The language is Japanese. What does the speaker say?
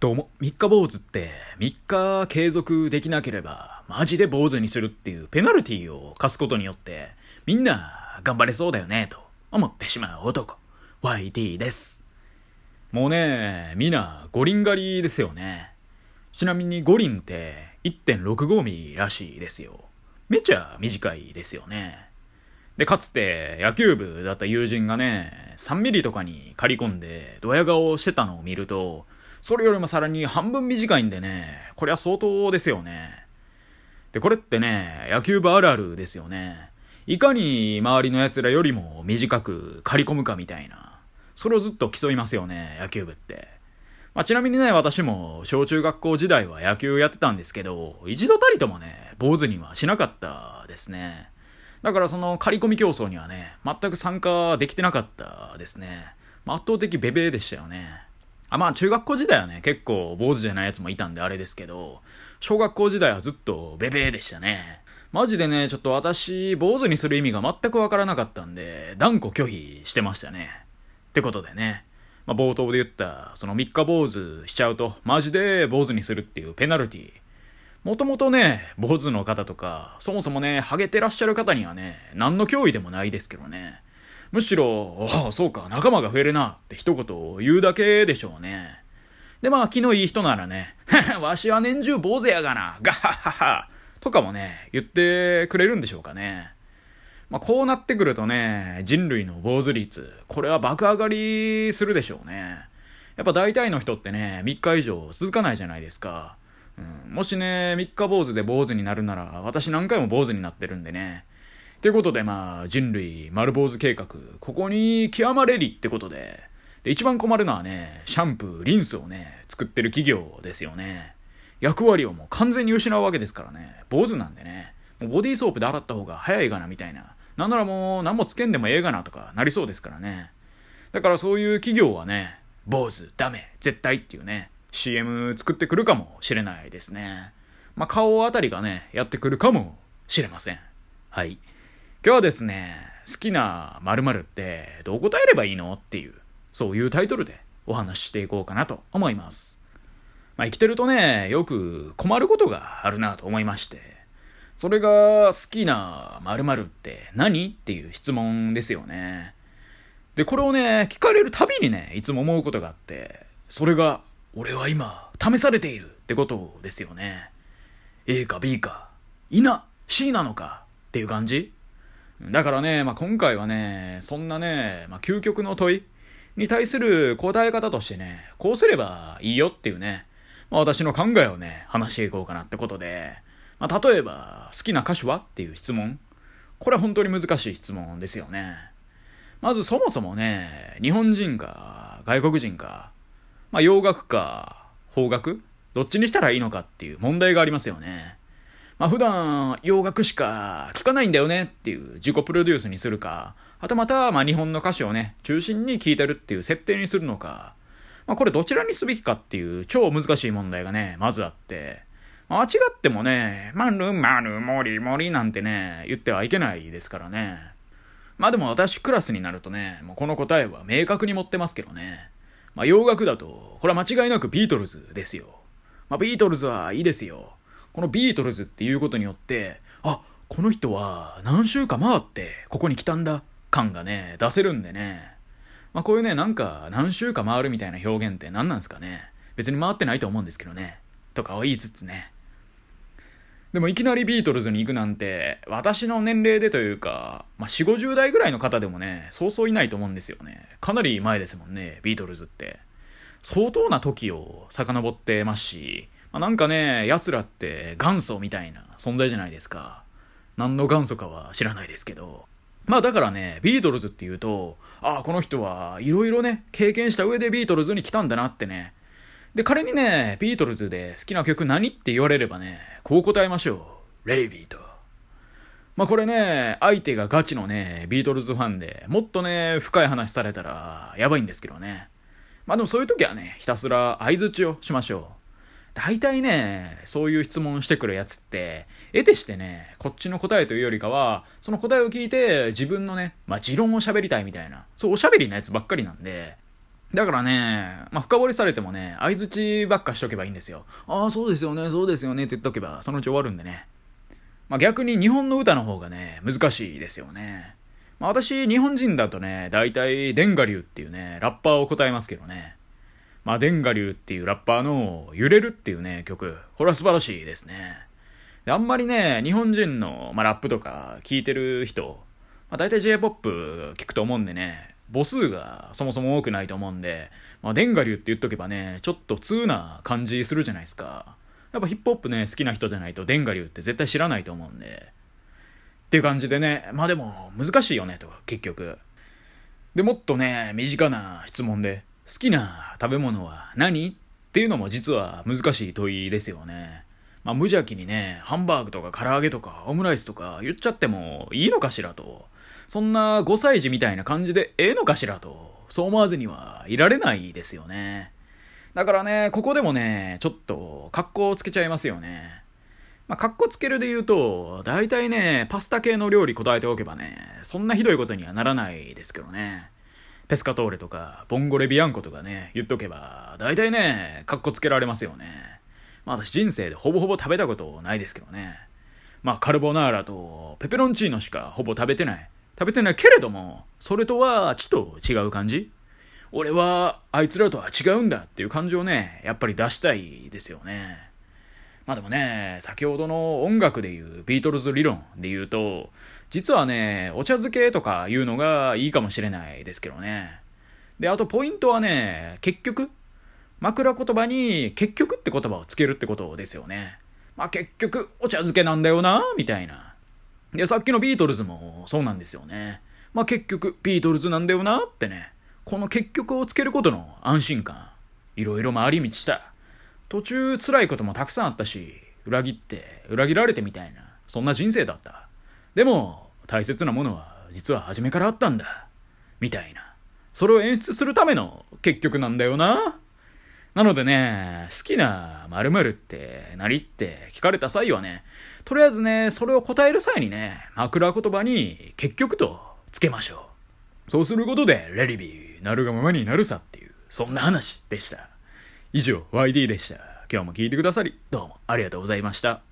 どう。も、三日坊主って3日継続できなければマジで坊主にするっていうペナルティを課すことによってみんな頑張れそうだよねと思ってしまう男。YT です。もうねみんな五輪狩りですよね。ちなみに五輪って1.65ミリらしいですよ。めちゃ短いですよね。で、かつて野球部だった友人がね、3ミリとかに刈り込んでドヤ顔してたのを見ると、それよりもさらに半分短いんでね、これは相当ですよね。で、これってね、野球部あるあるですよね。いかに周りの奴らよりも短く刈り込むかみたいな。それをずっと競いますよね、野球部って。まあ、ちなみにね、私も小中学校時代は野球やってたんですけど、一度たりともね、坊主にはしなかったですね。だからその刈り込み競争にはね、全く参加できてなかったですね。まあ、圧倒的ベベでしたよね。あまあ中学校時代はね、結構坊主じゃないやつもいたんであれですけど、小学校時代はずっとベベーでしたね。マジでね、ちょっと私、坊主にする意味が全くわからなかったんで、断固拒否してましたね。ってことでね、まあ、冒頭で言った、その3日坊主しちゃうと、マジで坊主にするっていうペナルティ。もともとね、坊主の方とか、そもそもね、ハゲてらっしゃる方にはね、何の脅威でもないですけどね。むしろ、ああ、そうか、仲間が増えるな、って一言を言うだけでしょうね。で、まあ、気のいい人ならね、わしは年中坊主やがな、ガッハッハッハ、とかもね、言ってくれるんでしょうかね。まあ、こうなってくるとね、人類の坊主率、これは爆上がりするでしょうね。やっぱ大体の人ってね、3日以上続かないじゃないですか。うん、もしね、3日坊主で坊主になるなら、私何回も坊主になってるんでね。ということで、まあ、人類丸坊主計画、ここに極まれりってことで、で、一番困るのはね、シャンプー、リンスをね、作ってる企業ですよね。役割をもう完全に失うわけですからね、坊主なんでね、もうボディーソープで洗った方が早いがな、みたいな。なんならもう何もつけんでもええがなとかなりそうですからね。だからそういう企業はね、坊主、ダメ、絶対っていうね、CM 作ってくるかもしれないですね。まあ、顔あたりがね、やってくるかもしれません。はい。今日はですね、好きな〇〇ってどう答えればいいのっていう、そういうタイトルでお話ししていこうかなと思います。まあ、生きてるとね、よく困ることがあるなと思いまして、それが好きな〇〇って何っていう質問ですよね。で、これをね、聞かれるたびにね、いつも思うことがあって、それが、俺は今、試されているってことですよね。A か B か、いな、C なのかっていう感じだからね、まあ、今回はね、そんなね、まあ、究極の問いに対する答え方としてね、こうすればいいよっていうね、まあ、私の考えをね、話していこうかなってことで、まあ、例えば、好きな歌手はっていう質問。これは本当に難しい質問ですよね。まずそもそもね、日本人か、外国人か、まあ、洋楽か、邦楽どっちにしたらいいのかっていう問題がありますよね。まあ普段洋楽しか聴かないんだよねっていう自己プロデュースにするか、はたまたまあ日本の歌手をね、中心に聴いてるっていう設定にするのか、まあこれどちらにすべきかっていう超難しい問題がね、まずあって、間違ってもね、まるまるもりもりなんてね、言ってはいけないですからね。まあでも私クラスになるとね、もうこの答えは明確に持ってますけどね。まあ洋楽だと、これは間違いなくビートルズですよ。まあビートルズはいいですよ。このビートルズっていうことによって、あ、この人は何週か回ってここに来たんだ感がね、出せるんでね。まあこういうね、なんか何週か回るみたいな表現って何なんですかね。別に回ってないと思うんですけどね。とかを言いつつね。でもいきなりビートルズに行くなんて、私の年齢でというか、まあ、4、50代ぐらいの方でもね、そうそういないと思うんですよね。かなり前ですもんね、ビートルズって。相当な時を遡ってますし、まあ、なんかね、奴らって元祖みたいな存在じゃないですか。何の元祖かは知らないですけど。まあだからね、ビートルズって言うと、ああ、この人はいろいろね、経験した上でビートルズに来たんだなってね。で、仮にね、ビートルズで好きな曲何って言われればね、こう答えましょう。レイビート。まあこれね、相手がガチのね、ビートルズファンで、もっとね、深い話されたら、やばいんですけどね。まあでもそういう時はね、ひたすら相づちをしましょう。大体ね、そういう質問してくるやつって、得てしてね、こっちの答えというよりかは、その答えを聞いて自分のね、まあ、持論を喋りたいみたいな、そうおしゃべりなやつばっかりなんで、だからね、まあ、深掘りされてもね、相づちばっかしとけばいいんですよ。ああ、そうですよね、そうですよねって言っとけば、そのうち終わるんでね。まあ、逆に日本の歌の方がね、難しいですよね。まあ、私、日本人だとね、大体、デンガリュウっていうね、ラッパーを答えますけどね。ま、デンガリュウっていうラッパーの、揺れるっていうね、曲。これは素晴らしいですね。であんまりね、日本人の、ま、ラップとか聞いてる人、まあ、大体 J-POP 聞くと思うんでね、母数がそもそも多くないと思うんで、まあ、デンガリュウって言っとけばね、ちょっと通な感じするじゃないですか。やっぱヒップホップね、好きな人じゃないとデンガリュウって絶対知らないと思うんで。っていう感じでね、まあでも難しいよね、と、結局。で、もっとね、身近な質問で、好きな食べ物は何？っていうのも実は難しい問いですよね。まあ無邪気にね、ハンバーグとか唐揚げとかオムライスとか言っちゃってもいいのかしらと。そんな5歳児みたいな感じでええのかしらと。そう思わずにはいられないですよね。だからね、ここでもね、ちょっと格好をつけちゃいますよね。まあ、格好つけるで言うと、大体ね、パスタ系の料理答えておけばね、そんなひどいことにはならないですけどね。ペスカトーレとか、ボンゴレビアンコとかね、言っとけば、大体ね、格好つけられますよね。まあ私人生でほぼほぼ食べたことないですけどね。まあカルボナーラとペペロンチーノしかほぼ食べてない。食べてないけれども、それとはちょっと違う感じ俺はあいつらとは違うんだっていう感じをね、やっぱり出したいですよね。まあでもね、先ほどの音楽でいうビートルズ理論で言うと、実はね、お茶漬けとか言うのがいいかもしれないですけどね。で、あとポイントはね、結局、枕言葉に結局って言葉をつけるってことですよね。まあ結局お茶漬けなんだよな、みたいな。で、さっきのビートルズもそうなんですよね。まあ結局ビートルズなんだよなってね。この結局をつけることの安心感。いろいろ回り道した。途中辛いこともたくさんあったし、裏切って裏切られてみたいな。そんな人生だった。でも大切なものは実は初めからあったんだ。みたいな。それを演出するための結局なんだよな。なのでね、好きな〇〇って何って聞かれた際はね、とりあえずね、それを答える際にね、枕言葉に結局とつけましょう。そうすることで、レリビー、なるがままになるさっていう、そんな話でした。以上、YD でした。今日も聞いてくださり、どうもありがとうございました。